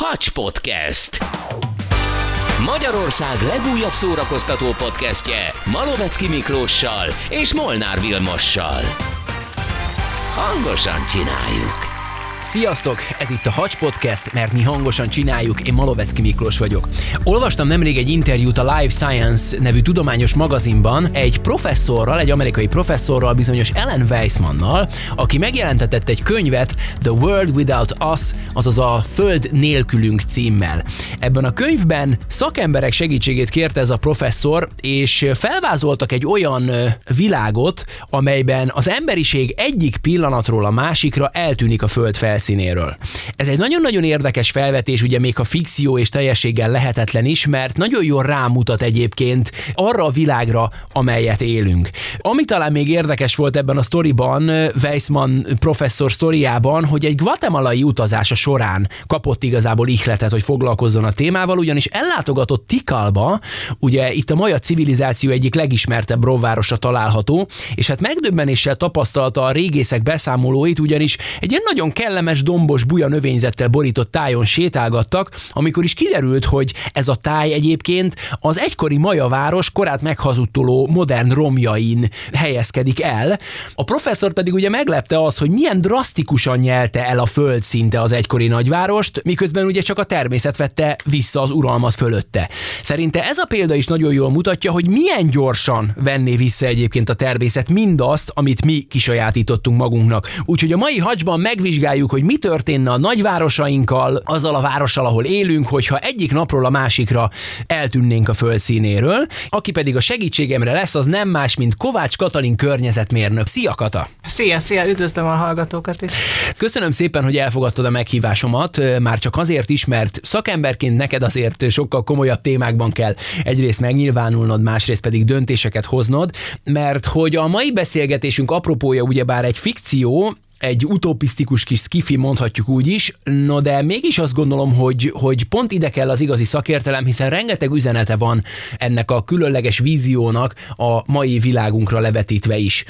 Hacs Podcast. Magyarország legújabb szórakoztató podcastje Malovecki Miklóssal és Molnár Vilmossal. Hangosan csináljuk! Sziasztok! Ez itt a Hacs Podcast, mert mi hangosan csináljuk, én Malovecki Miklós vagyok. Olvastam nemrég egy interjút a Life Science nevű tudományos magazinban egy professzorral, egy amerikai professzorral, bizonyos Ellen Weissmannal, aki megjelentetett egy könyvet The World Without Us, azaz a Föld nélkülünk címmel. Ebben a könyvben szakemberek segítségét kérte ez a professzor, és felvázoltak egy olyan világot, amelyben az emberiség egyik pillanatról a másikra eltűnik a Föld fel felszínéről. Ez egy nagyon-nagyon érdekes felvetés, ugye még a fikció és teljességgel lehetetlen is, mert nagyon jól rámutat egyébként arra a világra, amelyet élünk. Ami talán még érdekes volt ebben a sztoriban, Weissman professzor sztoriában, hogy egy guatemalai utazása során kapott igazából ihletet, hogy foglalkozzon a témával, ugyanis ellátogatott Tikalba, ugye itt a maja civilizáció egyik legismertebb rovvárosa található, és hát megdöbbenéssel tapasztalta a régészek beszámolóit, ugyanis egy ilyen nagyon kellemes kellemes dombos buja növényzettel borított tájon sétálgattak, amikor is kiderült, hogy ez a táj egyébként az egykori Maja város korát meghazudtoló modern romjain helyezkedik el. A professzor pedig ugye meglepte az, hogy milyen drasztikusan nyelte el a földszinte az egykori nagyvárost, miközben ugye csak a természet vette vissza az uralmat fölötte. Szerinte ez a példa is nagyon jól mutatja, hogy milyen gyorsan venné vissza egyébként a természet mindazt, amit mi kisajátítottunk magunknak. Úgyhogy a mai hacsban megvizsgáljuk, hogy mi történne a nagyvárosainkkal, azzal a várossal, ahol élünk, hogyha egyik napról a másikra eltűnnénk a földszínéről. Aki pedig a segítségemre lesz, az nem más, mint Kovács Katalin környezetmérnök. Szia Kata! Szia, szia, üdvözlöm a hallgatókat is. Köszönöm szépen, hogy elfogadtad a meghívásomat, már csak azért is, mert szakemberként neked azért sokkal komolyabb témákban kell egyrészt megnyilvánulnod, másrészt pedig döntéseket hoznod, mert hogy a mai beszélgetésünk apropója ugyebár egy fikció, egy utopisztikus kis skifi, mondhatjuk úgy is, no de mégis azt gondolom, hogy, hogy pont ide kell az igazi szakértelem, hiszen rengeteg üzenete van ennek a különleges víziónak a mai világunkra levetítve is.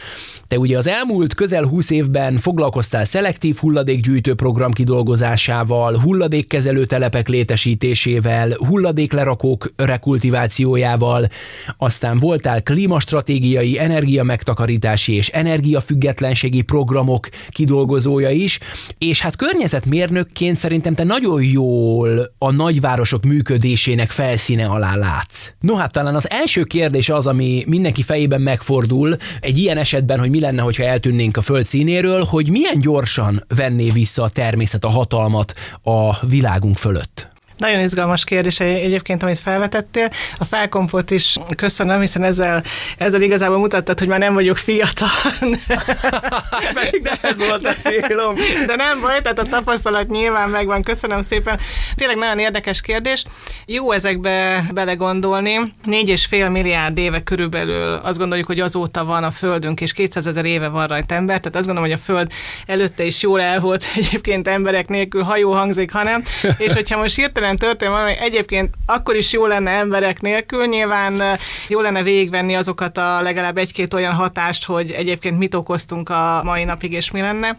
Te ugye az elmúlt közel 20 évben foglalkoztál szelektív hulladékgyűjtő program kidolgozásával, hulladékkezelő telepek létesítésével, hulladéklerakók rekultivációjával, aztán voltál klímastratégiai, energiamegtakarítási és energiafüggetlenségi programok kidolgozója is, és hát környezetmérnökként szerintem te nagyon jól a nagyvárosok működésének felszíne alá látsz. No hát talán az első kérdés az, ami mindenki fejében megfordul egy ilyen esetben, hogy mi lenne, hogyha eltűnnénk a föld színéről, hogy milyen gyorsan venné vissza a természet a hatalmat a világunk fölött. Nagyon izgalmas kérdés egyébként, amit felvetettél. A felkompot is köszönöm, hiszen ezzel, ezzel igazából mutattad, hogy már nem vagyok fiatal. Pedig nem ez volt a célom. De nem baj, tehát a tapasztalat nyilván megvan. Köszönöm szépen. Tényleg nagyon érdekes kérdés. Jó ezekbe belegondolni. Négy és fél milliárd éve körülbelül azt gondoljuk, hogy azóta van a Földünk, és 200 ezer éve van rajta ember, tehát azt gondolom, hogy a Föld előtte is jól el volt egyébként emberek nélkül, ha jó hangzik, hanem. És hogyha most hirtelen hirtelen történt valami, egyébként akkor is jó lenne emberek nélkül, nyilván jó lenne végigvenni azokat a legalább egy-két olyan hatást, hogy egyébként mit okoztunk a mai napig, és mi lenne.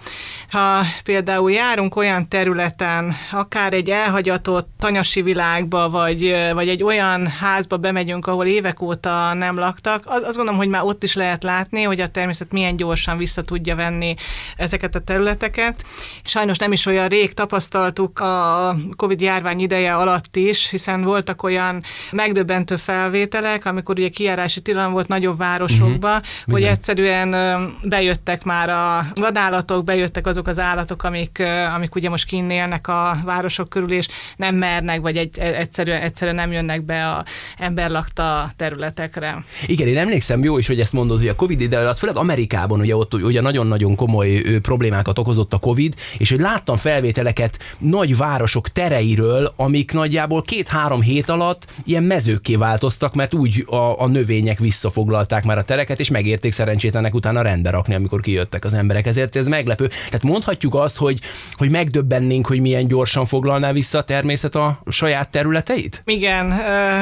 Ha például járunk olyan területen, akár egy elhagyatott tanyasi világba, vagy, vagy egy olyan házba bemegyünk, ahol évek óta nem laktak, az, azt gondolom, hogy már ott is lehet látni, hogy a természet milyen gyorsan vissza tudja venni ezeket a területeket. Sajnos nem is olyan rég tapasztaltuk a Covid járvány ideje ideje alatt is, hiszen voltak olyan megdöbbentő felvételek, amikor ugye kiárási tilalom volt nagyobb városokba, uh-huh. hogy egyszerűen bejöttek már a vadállatok, bejöttek azok az állatok, amik, amik ugye most kinnélnek a városok körül, és nem mernek, vagy egy, egyszerűen, egyszerűen nem jönnek be a emberlakta területekre. Igen, én emlékszem jó is, hogy ezt mondod, hogy a Covid ide alatt, főleg Amerikában ugye ott ugye nagyon-nagyon komoly problémákat okozott a Covid, és hogy láttam felvételeket nagy városok tereiről, amik nagyjából két-három hét alatt ilyen mezőkké változtak, mert úgy a, a növények visszafoglalták már a tereket, és megérték szerencsétlenek utána rendbe rakni, amikor kijöttek az emberek. Ezért ez meglepő. Tehát mondhatjuk azt, hogy, hogy megdöbbennénk, hogy milyen gyorsan foglalná vissza a természet a saját területeit? Igen,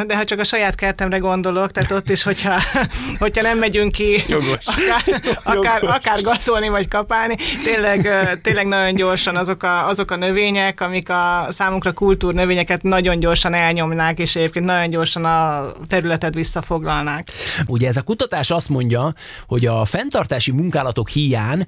de ha csak a saját kertemre gondolok, tehát ott is, hogyha, hogyha nem megyünk ki, Jogos. akár, akár, akár gazolni vagy kapálni, tényleg, tényleg nagyon gyorsan azok a, azok a növények, amik a számunkra kultúrnövényeket nagyon gyorsan elnyomnák, és egyébként nagyon gyorsan a területet visszafoglalnák. Ugye ez a kutatás azt mondja, hogy a fenntartási munkálatok hiány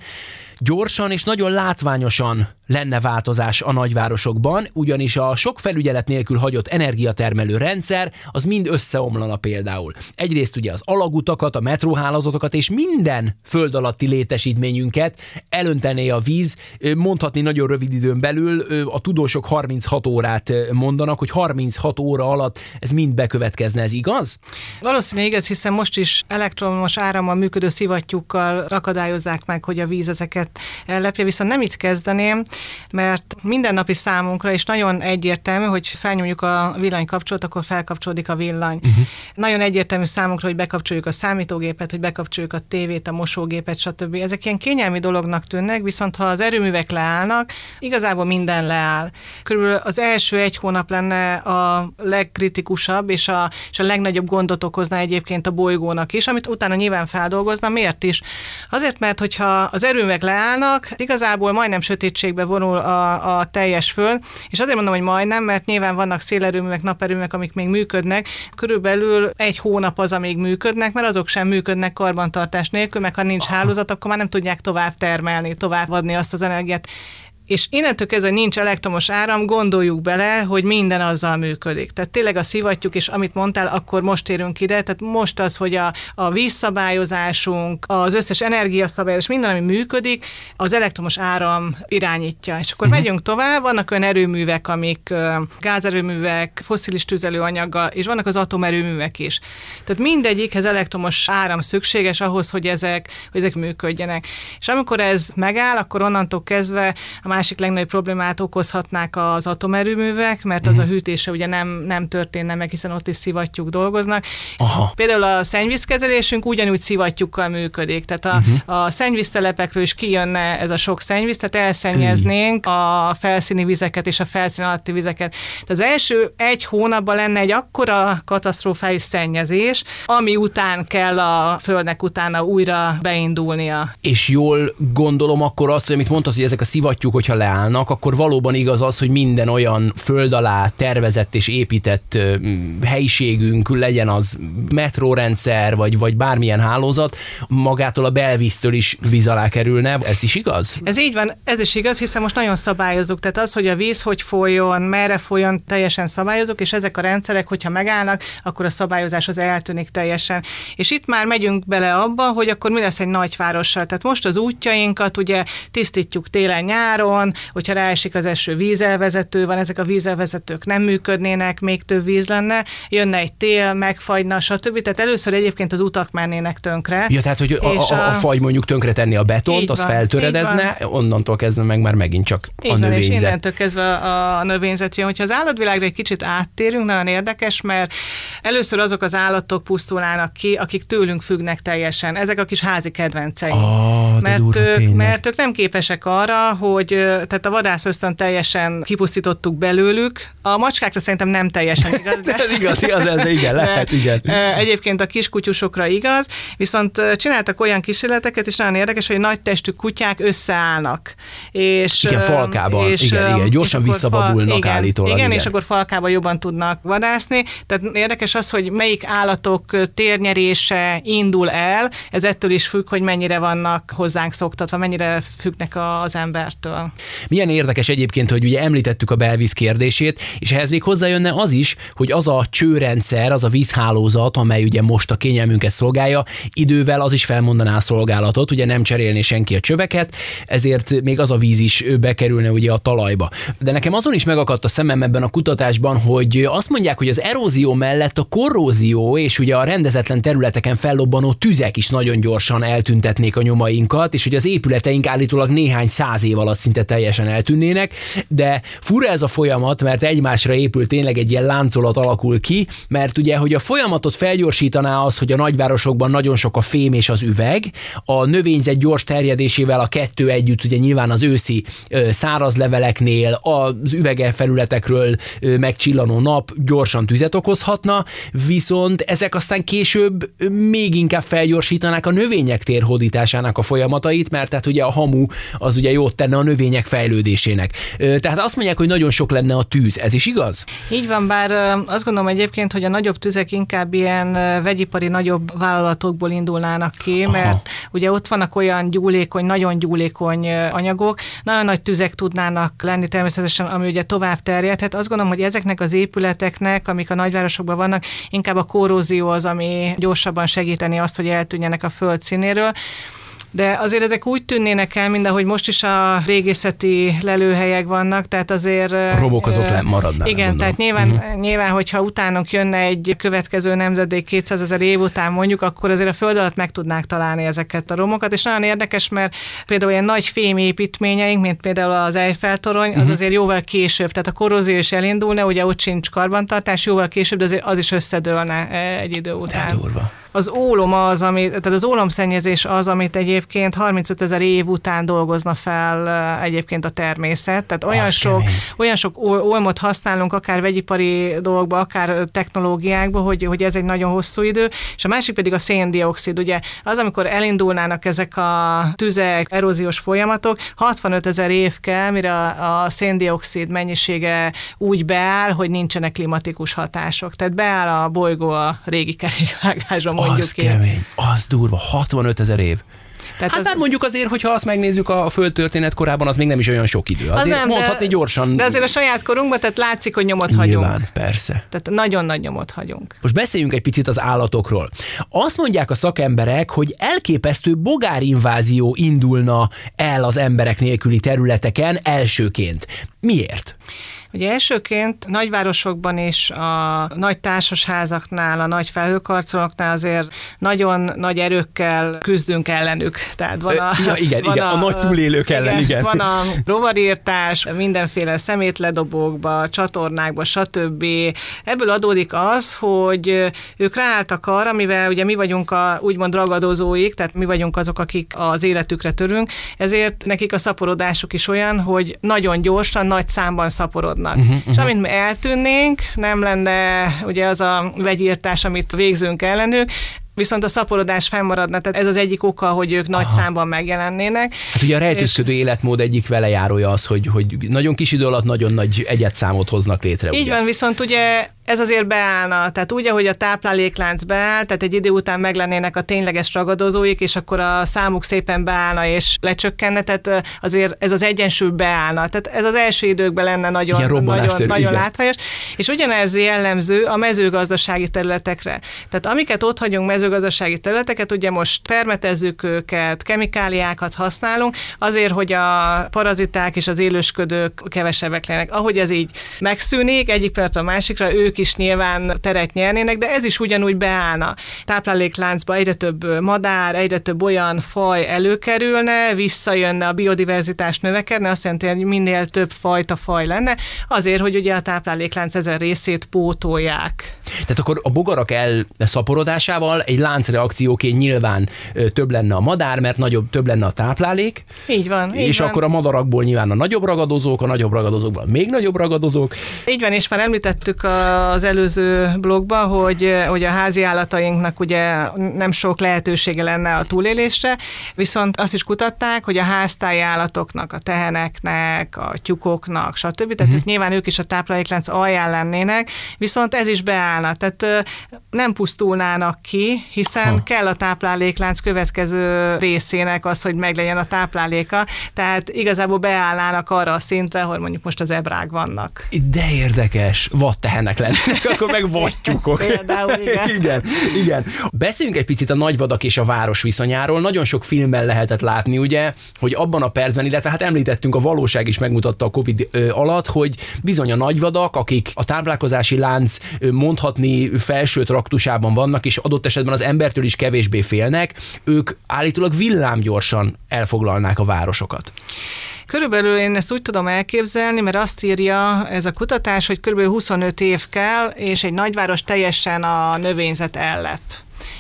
gyorsan és nagyon látványosan lenne változás a nagyvárosokban, ugyanis a sok felügyelet nélkül hagyott energiatermelő rendszer az mind összeomlana például. Egyrészt ugye az alagutakat, a metróhálózatokat és minden föld alatti létesítményünket elöntené a víz, mondhatni nagyon rövid időn belül, a tudósok 36 órát mondanak, hogy 36 óra alatt ez mind bekövetkezne, ez igaz? Valószínűleg igaz, hiszen most is elektromos árammal működő szivattyúkkal akadályozzák meg, hogy a víz ezeket ellepje, viszont nem itt kezdeném, mert mindennapi számunkra is nagyon egyértelmű, hogy felnyomjuk a villanykapcsolót, akkor felkapcsolódik a villany. Uh-huh. Nagyon egyértelmű számunkra, hogy bekapcsoljuk a számítógépet, hogy bekapcsoljuk a tévét, a mosógépet, stb. Ezek ilyen kényelmi dolognak tűnnek, viszont ha az erőművek leállnak, igazából minden leáll. Körülbelül az első egy hónap lenne a legkritikusabb, és a, és a legnagyobb gondot okozna egyébként a bolygónak is, amit utána nyilván feldolgozna. Miért is? Azért, mert hogyha az erőművek leállnak, igazából majdnem sötétségbe vonul a, a teljes föld, és azért mondom, hogy majdnem, mert nyilván vannak szélerőművek, naperőművek, amik még működnek, körülbelül egy hónap az, amíg működnek, mert azok sem működnek karbantartás nélkül, meg ha nincs hálózat, akkor már nem tudják tovább termelni, tovább adni azt az energiát és innentől kezdve nincs elektromos áram, gondoljuk bele, hogy minden azzal működik. Tehát tényleg a szivattyúk, és amit mondtál, akkor most érünk ide, tehát most az, hogy a, a vízszabályozásunk, az összes energiaszabályozás, minden, ami működik, az elektromos áram irányítja. És akkor uh-huh. megyünk tovább, vannak olyan erőművek, amik gázerőművek, foszilis tüzelőanyaggal, és vannak az atomerőművek is. Tehát mindegyikhez elektromos áram szükséges ahhoz, hogy ezek, hogy ezek működjenek. És amikor ez megáll, akkor onnantól kezdve a másik legnagyobb problémát okozhatnák az atomerőművek, mert az a mhm. hűtése ugye nem, nem történne meg, hiszen ott is szivattyúk dolgoznak. Aha. Például a szennyvízkezelésünk ugyanúgy szivattyúkkal működik, tehát a, uh-huh. a szennyvíztelepekről is kijönne ez a sok szennyvíz, tehát elszennyeznénk a felszíni vizeket és a felszín alatti vizeket. Tehát az első egy hónapban lenne egy akkora katasztrofális szennyezés, ami után kell a földnek utána újra beindulnia. És jól gondolom akkor azt, hogy amit mondtad, hogy ezek a szivattyúk, hogy hogyha leállnak, akkor valóban igaz az, hogy minden olyan föld alá tervezett és épített helyiségünk, legyen az metrórendszer, vagy, vagy bármilyen hálózat, magától a belvíztől is víz alá kerülne. Ez is igaz? Ez így van, ez is igaz, hiszen most nagyon szabályozunk. Tehát az, hogy a víz hogy folyjon, merre folyjon, teljesen szabályozunk, és ezek a rendszerek, hogyha megállnak, akkor a szabályozás az eltűnik teljesen. És itt már megyünk bele abba, hogy akkor mi lesz egy nagyvárossal. Tehát most az útjainkat ugye tisztítjuk télen-nyáron, van, hogyha ráesik az eső vízelvezető van, ezek a vízelvezetők nem működnének, még több víz lenne, jönne egy tél, megfagyna, stb. Tehát először egyébként az utak mennének tönkre. Ja, tehát, hogy a, a, a, a fagy mondjuk tönkre tenni a betont, az van, feltöredezne, onnantól kezdve meg már megint csak így a van, növényzet. És innentől kezdve a, a növényzet jön. Hogyha az állatvilágra egy kicsit áttérünk, nagyon érdekes, mert először azok az állatok pusztulnának ki, akik tőlünk függnek teljesen. Ezek a kis házi kedvenceink. Oh, mert, ők, mert ők nem képesek arra, hogy tehát a vadász ösztön teljesen kipusztítottuk belőlük. A macskákra szerintem nem teljesen igaz. De... ez igaz, igaz, ez igen, lehet, igen. Egyébként a kiskutyusokra igaz, viszont csináltak olyan kísérleteket, és nagyon érdekes, hogy nagy testű kutyák összeállnak. És, igen, falkában, és, igen, igen, gyorsan visszavabulnak igen, állítólag. Igen, igen, és akkor falkában jobban tudnak vadászni. Tehát érdekes az, hogy melyik állatok térnyerése indul el, ez ettől is függ, hogy mennyire vannak hozzánk szoktatva, mennyire függnek az embertől. Milyen érdekes egyébként, hogy ugye említettük a belvíz kérdését, és ehhez még hozzájönne az is, hogy az a csőrendszer, az a vízhálózat, amely ugye most a kényelmünket szolgálja, idővel az is felmondaná a szolgálatot, ugye nem cserélni senki a csöveket, ezért még az a víz is bekerülne ugye a talajba. De nekem azon is megakadt a szemem ebben a kutatásban, hogy azt mondják, hogy az erózió mellett a korrózió és ugye a rendezetlen területeken fellobbanó tüzek is nagyon gyorsan eltüntetnék a nyomainkat, és hogy az épületeink állítólag néhány száz év alatt szinte teljesen eltűnnének, de fura ez a folyamat, mert egymásra épül tényleg egy ilyen láncolat alakul ki, mert ugye, hogy a folyamatot felgyorsítaná az, hogy a nagyvárosokban nagyon sok a fém és az üveg, a növényzet gyors terjedésével a kettő együtt, ugye nyilván az őszi száraz leveleknél, az üvege felületekről megcsillanó nap gyorsan tüzet okozhatna, viszont ezek aztán később még inkább felgyorsítanák a növények térhódításának a folyamatait, mert tehát ugye a hamu az ugye jót tenne a növények fejlődésének. Tehát azt mondják, hogy nagyon sok lenne a tűz. Ez is igaz? Így van, bár azt gondolom egyébként, hogy a nagyobb tüzek inkább ilyen vegyipari nagyobb vállalatokból indulnának ki, Aha. mert ugye ott vannak olyan gyúlékony, nagyon gyúlékony anyagok, nagyon nagy tüzek tudnának lenni természetesen, ami ugye tovább terjedhet. Azt gondolom, hogy ezeknek az épületeknek, amik a nagyvárosokban vannak, inkább a korrózió az, ami gyorsabban segíteni azt, hogy eltűnjenek a föld színéről de azért ezek úgy tűnnének el, mint ahogy most is a régészeti lelőhelyek vannak, tehát azért... A romok azok uh, maradnak. Igen, gondolom. tehát nyilván, uh-huh. nyilván, hogyha utánunk jönne egy következő nemzedék 200 ezer év után mondjuk, akkor azért a föld alatt meg tudnák találni ezeket a romokat, és nagyon érdekes, mert például ilyen nagy fémépítményeink, mint például az Eiffel torony, az uh-huh. azért jóval később, tehát a korrózió is elindulna, ugye ott sincs karbantartás, jóval később, de azért az is összedőlne egy idő után. De durva az ólom az, ami, tehát az ólomszennyezés az, amit egyébként 35 ezer év után dolgozna fel egyébként a természet. Tehát olyan az sok, olyan sok olmot használunk, akár vegyipari dolgokba, akár technológiákba, hogy, hogy ez egy nagyon hosszú idő. És a másik pedig a széndiokszid. Ugye az, amikor elindulnának ezek a tüzek, eróziós folyamatok, 65 ezer év kell, mire a, a széndiokszid mennyisége úgy beáll, hogy nincsenek klimatikus hatások. Tehát beáll a bolygó a régi kerékvágáson mondjuk az kemény, az durva, 65 ezer év. Tehát hát az... bár mondjuk azért, hogyha azt megnézzük a földtörténet korában, az még nem is olyan sok idő. Azért az nem, mondhatni de, gyorsan. De azért a saját korunkban, tehát látszik, hogy nyomot hagyunk. Nyilván, persze. Tehát nagyon nagy nyomot hagyunk. Most beszéljünk egy picit az állatokról. Azt mondják a szakemberek, hogy elképesztő bogárinvázió indulna el az emberek nélküli területeken elsőként. Miért? Ugye elsőként nagyvárosokban is a nagy társasházaknál, a nagy felhőkarcolóknál azért nagyon nagy erőkkel küzdünk ellenük. Tehát van a, ja, igen, van igen, a, a nagy túlélők ellen, igen, igen. Van a rovarírtás, mindenféle szemétledobókba, csatornákba, stb. Ebből adódik az, hogy ők ráálltak arra, mivel ugye mi vagyunk a úgymond ragadozóik, tehát mi vagyunk azok, akik az életükre törünk, ezért nekik a szaporodásuk is olyan, hogy nagyon gyorsan, nagy számban szaporod maradnak. Uh-huh, uh-huh. És amint mi eltűnnénk, nem lenne ugye az a vegyírtás, amit végzünk ellenük, viszont a szaporodás fennmaradna, tehát ez az egyik oka, hogy ők Aha. nagy számban megjelennének. Hát ugye a rejtőzködő és... életmód egyik velejárója az, hogy, hogy nagyon kis idő alatt nagyon nagy egyetszámot hoznak létre. Így ugye? van, viszont ugye ez azért beállna. Tehát úgy, ahogy a tápláléklánc beáll, tehát egy idő után meglennének a tényleges ragadozóik, és akkor a számuk szépen beállna és lecsökkenne, tehát azért ez az egyensúly beállna. Tehát ez az első időkben lenne nagyon, nagyon, nagyon látványos. És ugyanez jellemző a mezőgazdasági területekre. Tehát amiket ott hagyunk mezőgazdasági területeket, ugye most permetezzük őket, kemikáliákat használunk, azért, hogy a paraziták és az élősködők kevesebbek lennek. Ahogy ez így megszűnik, egyik pillanatra a másikra, ők is nyilván teret nyernének, de ez is ugyanúgy beállna. Táplálékláncba egyre több madár, egyre több olyan faj előkerülne, visszajönne a biodiverzitás növekedne, azt jelenti, hogy minél több fajta faj lenne, azért, hogy ugye a tápláléklánc ezen részét pótolják. Tehát akkor a bogarak elszaporodásával egy láncreakcióként nyilván több lenne a madár, mert nagyobb, több lenne a táplálék. Így van. És így akkor van. a madarakból nyilván a nagyobb ragadozók, a nagyobb ragadozókból még nagyobb ragadozók. Így van, és már említettük az előző blogban, hogy, hogy a házi állatainknak ugye nem sok lehetősége lenne a túlélésre, viszont azt is kutatták, hogy a háztáji állatoknak, a teheneknek, a tyúkoknak, stb. Tehát uh-huh. nyilván ők is a tápláléklánc alján lennének, viszont ez is beállna. Tehát nem pusztulnának ki, hiszen ha. kell a tápláléklánc következő részének az, hogy meglegyen a tápláléka, tehát igazából beállnának arra a szintre, hogy mondjuk most az ebrák vannak. De érdekes, vad tehenek lennének, akkor meg vattyukok. Például, igen. igen. Igen. Beszéljünk egy picit a nagyvadak és a város viszonyáról. Nagyon sok filmben lehetett látni, ugye, hogy abban a percben, illetve hát említettünk, a valóság is megmutatta a Covid alatt, hogy bizony a nagyvadak, akik a táplálkozási lánc mondhatni felső traktusában vannak, és adott esetben az embertől is kevésbé félnek, ők állítólag villámgyorsan elfoglalnák a városokat. Körülbelül én ezt úgy tudom elképzelni, mert azt írja ez a kutatás, hogy körülbelül 25 év kell, és egy nagyváros teljesen a növényzet ellep.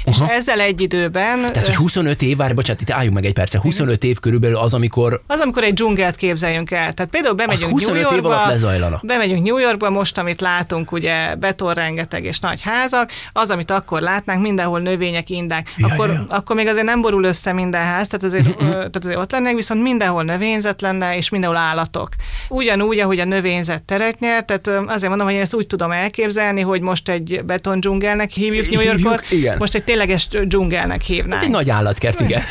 Aha. És ezzel egy időben... Tehát, hogy 25 év, várj, bocsánat, itt álljunk meg egy percet, 25 év körülbelül az, amikor... Az, amikor egy dzsungelt képzeljünk el. Tehát például bemegyünk 25 New Yorkba, év alatt lezajlana. Bemegyünk New Yorkba, most, amit látunk, ugye beton rengeteg és nagy házak, az, amit akkor látnánk, mindenhol növények, indák. Ja, akkor, ja. akkor még azért nem borul össze minden ház, tehát azért, tehát azért ott lennék, viszont mindenhol növényzet lenne, és mindenhol állatok. Ugyanúgy, ahogy a növényzet teret nyert, tehát azért mondom, hogy én ezt úgy tudom elképzelni, hogy most egy beton dzsungelnek hívjuk New Hívjuk, Yorkot, igen. most egy tényleges dzsungelnek hívnánk. Hát egy nagy állatkert, igen.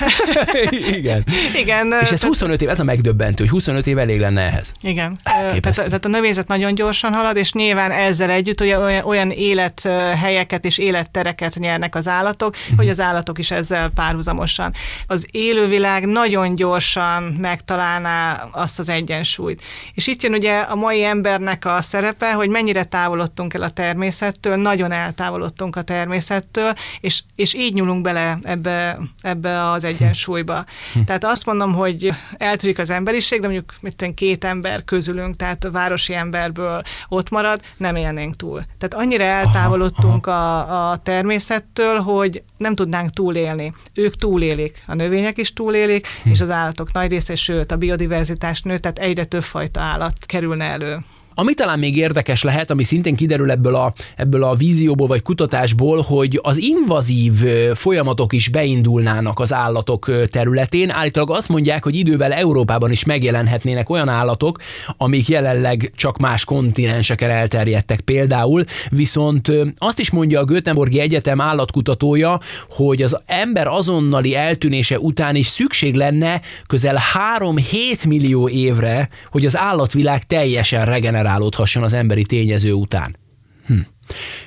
igen. Igen, És ez tehát- 25 év, ez a megdöbbentő, hogy 25 év elég lenne ehhez. Igen, tehát, tehát a növényzet nagyon gyorsan halad, és nyilván ezzel együtt ugye olyan, olyan élethelyeket és élettereket nyernek az állatok, Mhm. hogy az állatok is ezzel párhuzamosan. Az élővilág nagyon gyorsan megtalálná azt az egyensúlyt. És itt jön ugye a mai embernek a szerepe, hogy mennyire távolodtunk el a természettől, nagyon eltávolodtunk a természettől, és, és így nyúlunk bele ebbe, ebbe az egyensúlyba. Tehát azt mondom, hogy eltűnik az emberiség, de mondjuk mit tudom, két ember közülünk, tehát a városi emberből ott marad, nem élnénk túl. Tehát annyira eltávolodtunk a, a természettől, hogy nem tudnánk túlélni. Ők túlélik, a növények is túlélik, és az állatok nagy része, sőt a biodiverzitás nő, tehát egyre több fajta állat kerülne elő. Ami talán még érdekes lehet, ami szintén kiderül ebből a, ebből a vízióból vagy kutatásból, hogy az invazív folyamatok is beindulnának az állatok területén. Állítólag azt mondják, hogy idővel Európában is megjelenhetnének olyan állatok, amik jelenleg csak más kontinenseken elterjedtek például, viszont azt is mondja a Göteborgi Egyetem állatkutatója, hogy az ember azonnali eltűnése után is szükség lenne közel 3-7 millió évre, hogy az állatvilág teljesen regenerálódhasson az emberi tényező után.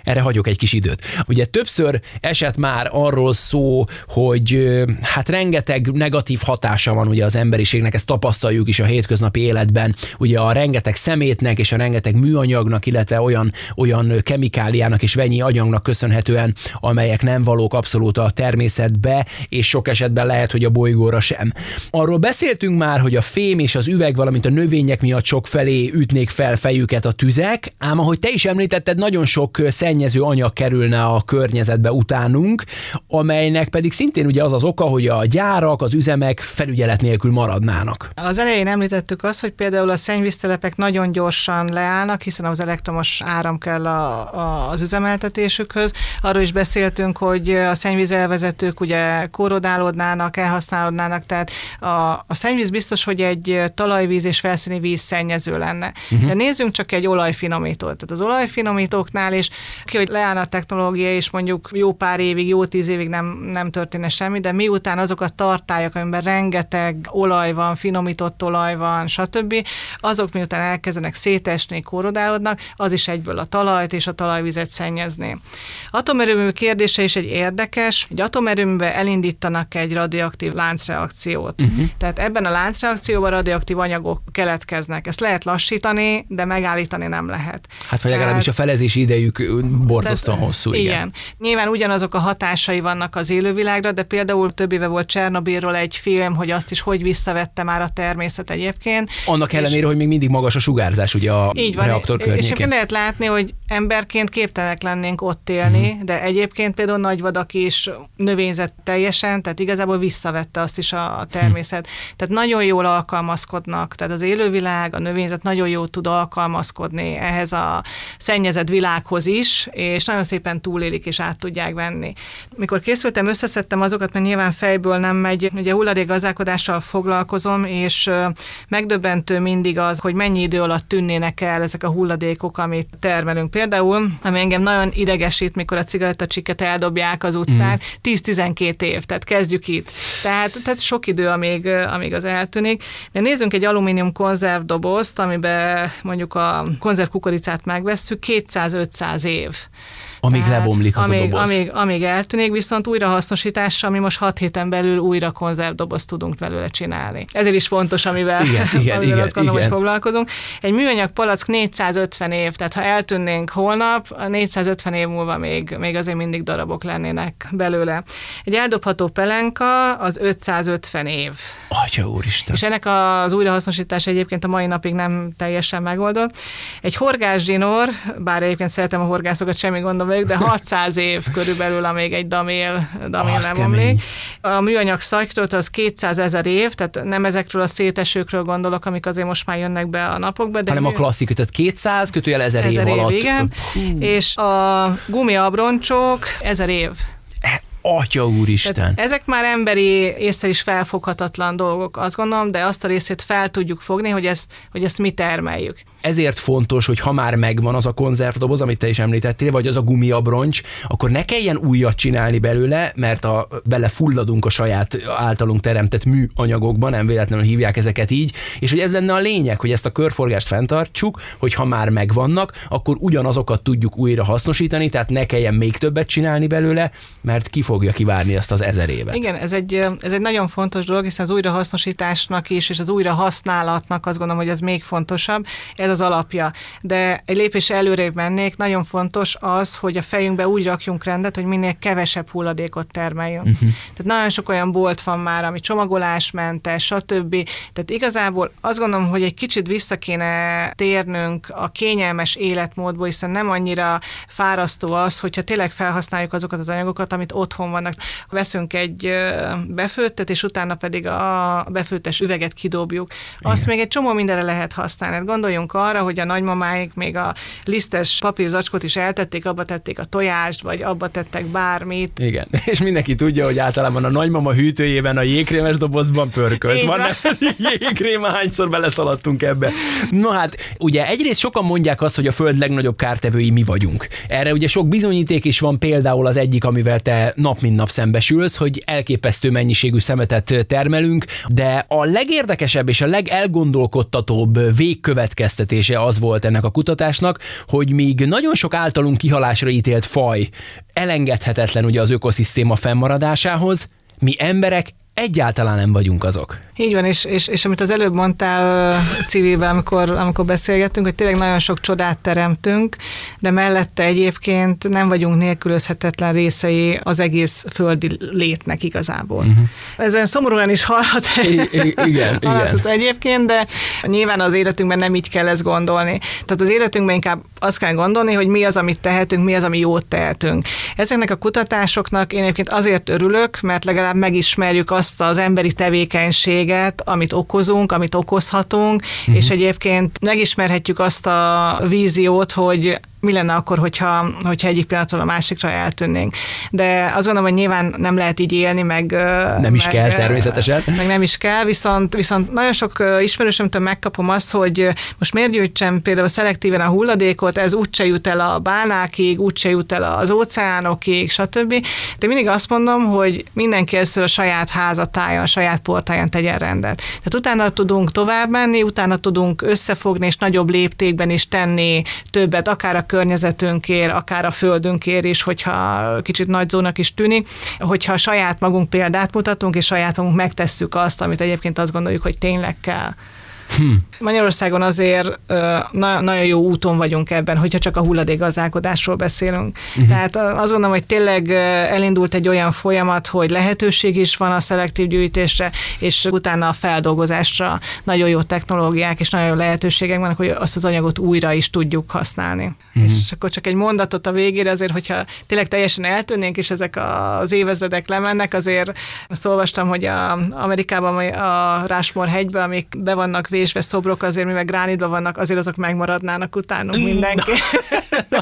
Erre hagyok egy kis időt. Ugye többször esett már arról szó, hogy hát rengeteg negatív hatása van ugye az emberiségnek, ezt tapasztaljuk is a hétköznapi életben, ugye a rengeteg szemétnek és a rengeteg műanyagnak, illetve olyan, olyan kemikáliának és vegyi anyagnak köszönhetően, amelyek nem valók abszolút a természetbe, és sok esetben lehet, hogy a bolygóra sem. Arról beszéltünk már, hogy a fém és az üveg, valamint a növények miatt sok felé ütnék fel fejüket a tüzek, ám ahogy te is említetted, nagyon sok ö, szennyező anyag kerülne a környezetbe utánunk, amelynek pedig szintén ugye az az oka, hogy a gyárak, az üzemek felügyelet nélkül maradnának. Az elején említettük azt, hogy például a szennyvíztelepek nagyon gyorsan leállnak, hiszen az elektromos áram kell a, a, az üzemeltetésükhöz. Arról is beszéltünk, hogy a szennyvízelvezetők ugye korodálódnának, elhasználódnának, tehát a, a szennyvíz biztos, hogy egy talajvíz és felszíni víz szennyező lenne. Uh-huh. De nézzünk csak egy olajfinomítót. Tehát az olajfinomítóknál is, ki, hogy leállna a technológia, és mondjuk jó pár évig, jó tíz évig nem, nem történne semmi, de miután azok a tartályok, amiben rengeteg olaj van, finomított olaj van, stb., azok miután elkezdenek szétesni, korodálódnak, az is egyből a talajt és a talajvizet szennyezni. Atomerőmű kérdése is egy érdekes. Egy atomerőműbe elindítanak egy radioaktív láncreakciót. Uh-huh. Tehát ebben a láncreakcióban radioaktív anyagok keletkeznek. Ezt lehet lassítani, de megállítani nem lehet. Hát vagy legalábbis a felezési idejük ö, borzasztóan hosszú, igen. igen. Nyilván ugyanazok a hatásai vannak az élővilágra, de például több éve volt Csernobilról egy film, hogy azt is hogy visszavette már a természet egyébként. Annak ellenére, hogy még mindig magas a sugárzás ugye a Így van, reaktor és környékén. lehet látni, hogy emberként képtelenek lennénk ott élni, mm. de egyébként például nagyvadak is növényzet teljesen, tehát igazából visszavette azt is a a természet. Tehát nagyon jól alkalmazkodnak, tehát az élővilág, a növényzet nagyon jól tud alkalmazkodni ehhez a szennyezett világhoz is, és nagyon szépen túlélik és át tudják venni. Mikor készültem, összeszedtem azokat, mert nyilván fejből nem megy, ugye hulladékgazdálkodással foglalkozom, és megdöbbentő mindig az, hogy mennyi idő alatt tűnnének el ezek a hulladékok, amit termelünk. Például, ami engem nagyon idegesít, mikor a cigarettacsikket eldobják az utcán, mm. 10-12 év, tehát kezdjük itt. Tehát, tehát sok idő, amíg, amíg az eltűnik. De nézzünk egy alumínium konzervdobozt, amiben mondjuk a konzervkukoricát megvesszük, 200-500 év. Amíg Tehát, lebomlik az amíg, a doboz. Amíg, amíg eltűnik, viszont újrahasznosítással mi most 6 héten belül újra konzervdobozt tudunk belőle csinálni. Ezért is fontos, amivel, igen, igen, amivel igen, azt gondolom, igen. hogy foglalkozunk. Egy műanyag palack 450 év, tehát ha eltűnnénk holnap, 450 év múlva még, még azért mindig darabok lennének belőle. Egy eldobható pelenka az 550 év. Atya úristen. És ennek az újrahasznosítás egyébként a mai napig nem teljesen megoldott. Egy horgászzsinór, bár egyébként szeretem a horgászokat, semmi gondom velük, de 600 év körülbelül, amíg egy damél, damél Az nem omlik. A műanyag szajktot az 200 ezer év, tehát nem ezekről a szétesőkről gondolok, amik azért most már jönnek be a napokba. De hanem a mű- klasszik, tehát 200 kötőjel 1000 év ezer év, alatt. igen. És a gumiabroncsok ezer év. Atya úristen. Tehát ezek már emberi észre is felfoghatatlan dolgok, azt gondolom, de azt a részét fel tudjuk fogni, hogy ezt, hogy ezt mi termeljük. Ezért fontos, hogy ha már megvan az a konzervdoboz, amit te is említettél, vagy az a gumiabroncs, akkor ne kelljen újat csinálni belőle, mert a, bele fulladunk a saját általunk teremtett műanyagokba, nem véletlenül hívják ezeket így, és hogy ez lenne a lényeg, hogy ezt a körforgást fenntartsuk, hogy ha már megvannak, akkor ugyanazokat tudjuk újra hasznosítani, tehát ne kelljen még többet csinálni belőle, mert ki fogja kivárni ezt az ezer évet. Igen, ez egy, ez egy nagyon fontos dolog, hiszen az újrahasznosításnak is, és az újrahasználatnak azt gondolom, hogy az még fontosabb, ez az alapja. De egy lépés előrébb mennék, nagyon fontos az, hogy a fejünkbe úgy rakjunk rendet, hogy minél kevesebb hulladékot termeljünk. Uh-huh. Tehát nagyon sok olyan bolt van már, ami csomagolásmentes, stb. Tehát igazából azt gondolom, hogy egy kicsit vissza kéne térnünk a kényelmes életmódból, hiszen nem annyira fárasztó az, hogyha tényleg felhasználjuk azokat az anyagokat, amit otthon vannak. Veszünk egy befőttet, és utána pedig a befőttes üveget kidobjuk. Azt még egy csomó mindenre lehet használni. Hát gondoljunk arra, hogy a nagymamáik még a lisztes papírzacskót is eltették, abba tették a tojást, vagy abba tettek bármit. Igen, és mindenki tudja, hogy általában a nagymama hűtőjében a jégkrémes dobozban pörkölt Így van. van. Jégkrém, hányszor beleszaladtunk ebbe. No hát, ugye egyrészt sokan mondják azt, hogy a föld legnagyobb kártevői mi vagyunk. Erre ugye sok bizonyíték is van, például az egyik, amivel te nap mint nap szembesülsz, hogy elképesztő mennyiségű szemetet termelünk, de a legérdekesebb és a legelgondolkodtatóbb végkövetkeztetése az volt ennek a kutatásnak, hogy míg nagyon sok általunk kihalásra ítélt faj elengedhetetlen ugye az ökoszisztéma fennmaradásához, mi emberek egyáltalán nem vagyunk azok. Így van, és, és, és amit az előbb mondtál civilben, amikor, amikor beszélgettünk, hogy tényleg nagyon sok csodát teremtünk, de mellette egyébként nem vagyunk nélkülözhetetlen részei az egész földi létnek igazából. Uh-huh. Ez olyan szomorúan is hallhat, I- i- igen, hallhat igen. egyébként, de nyilván az életünkben nem így kell ezt gondolni. Tehát az életünkben inkább azt kell gondolni, hogy mi az, amit tehetünk, mi az, ami jót tehetünk. Ezeknek a kutatásoknak én egyébként azért örülök, mert legalább megismerjük azt az emberi tevékenységet, amit okozunk, amit okozhatunk, uh-huh. és egyébként megismerhetjük azt a víziót, hogy mi lenne akkor, hogyha, hogyha egyik pillanatról a másikra eltűnnénk. De azt gondolom, hogy nyilván nem lehet így élni, meg... Nem is meg, kell természetesen. Meg nem is kell, viszont, viszont nagyon sok ismerősömtől megkapom azt, hogy most miért gyűjtsem például szelektíven a hulladékot, ez úgyse jut el a bálnákig, úgyse jut el az óceánokig, stb. De mindig azt mondom, hogy mindenki először a saját házatájon, a saját portáján tegyen rendet. Tehát utána tudunk tovább menni, utána tudunk összefogni, és nagyobb léptékben is tenni többet, akár a környezetünkért, akár a földünkért is, hogyha kicsit nagy zónak is tűnik, hogyha saját magunk példát mutatunk, és saját magunk megtesszük azt, amit egyébként azt gondoljuk, hogy tényleg kell. Hm. Magyarországon azért na- nagyon jó úton vagyunk ebben, hogyha csak a hulladékgazdálkodásról beszélünk. Uh-huh. Tehát azt gondolom, hogy tényleg elindult egy olyan folyamat, hogy lehetőség is van a szelektív gyűjtésre, és utána a feldolgozásra nagyon jó technológiák és nagyon jó lehetőségek vannak, hogy azt az anyagot újra is tudjuk használni. Uh-huh. És akkor csak egy mondatot a végére, azért, hogyha tényleg teljesen eltűnnénk, és ezek az évezredek lemennek, azért azt olvastam, hogy a, Amerikában a Rásmor hegyben, amik be vannak vésve szobrok, azért mivel gránitban vannak, azért azok megmaradnának utánunk mindenki.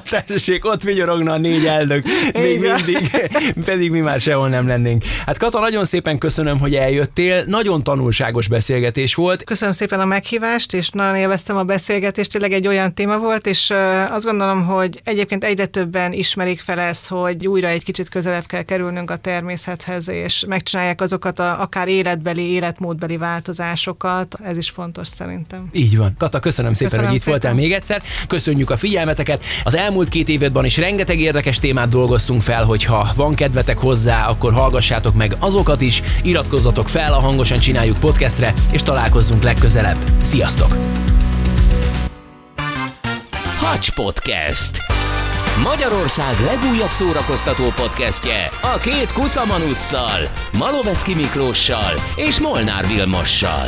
Tessék, ott vigyorogna a négy elnök, még Igen. mindig, pedig mi már sehol nem lennénk. Hát Kata, nagyon szépen köszönöm, hogy eljöttél, nagyon tanulságos beszélgetés volt. Köszönöm szépen a meghívást, és nagyon élveztem a beszélgetést, tényleg egy olyan téma volt, és azt gondolom, hogy egyébként egyre többen ismerik fel ezt, hogy újra egy kicsit közelebb kell kerülnünk a természethez, és megcsinálják azokat a akár életbeli, életmódbeli változásokat. Ez is fontos szerintem. Így van. Kata, köszönöm szépen, Köszönöm hogy itt szépen. voltál még egyszer. Köszönjük a figyelmeteket. Az elmúlt két évadban is rengeteg érdekes témát dolgoztunk fel, hogyha van kedvetek hozzá, akkor hallgassátok meg azokat is, iratkozzatok fel a Hangosan Csináljuk podcastre, és találkozzunk legközelebb. Sziasztok! Hacs Podcast. Magyarország legújabb szórakoztató podcastje a két Kuszamanusszal, Malovecki Miklóssal és Molnár Vilmossal.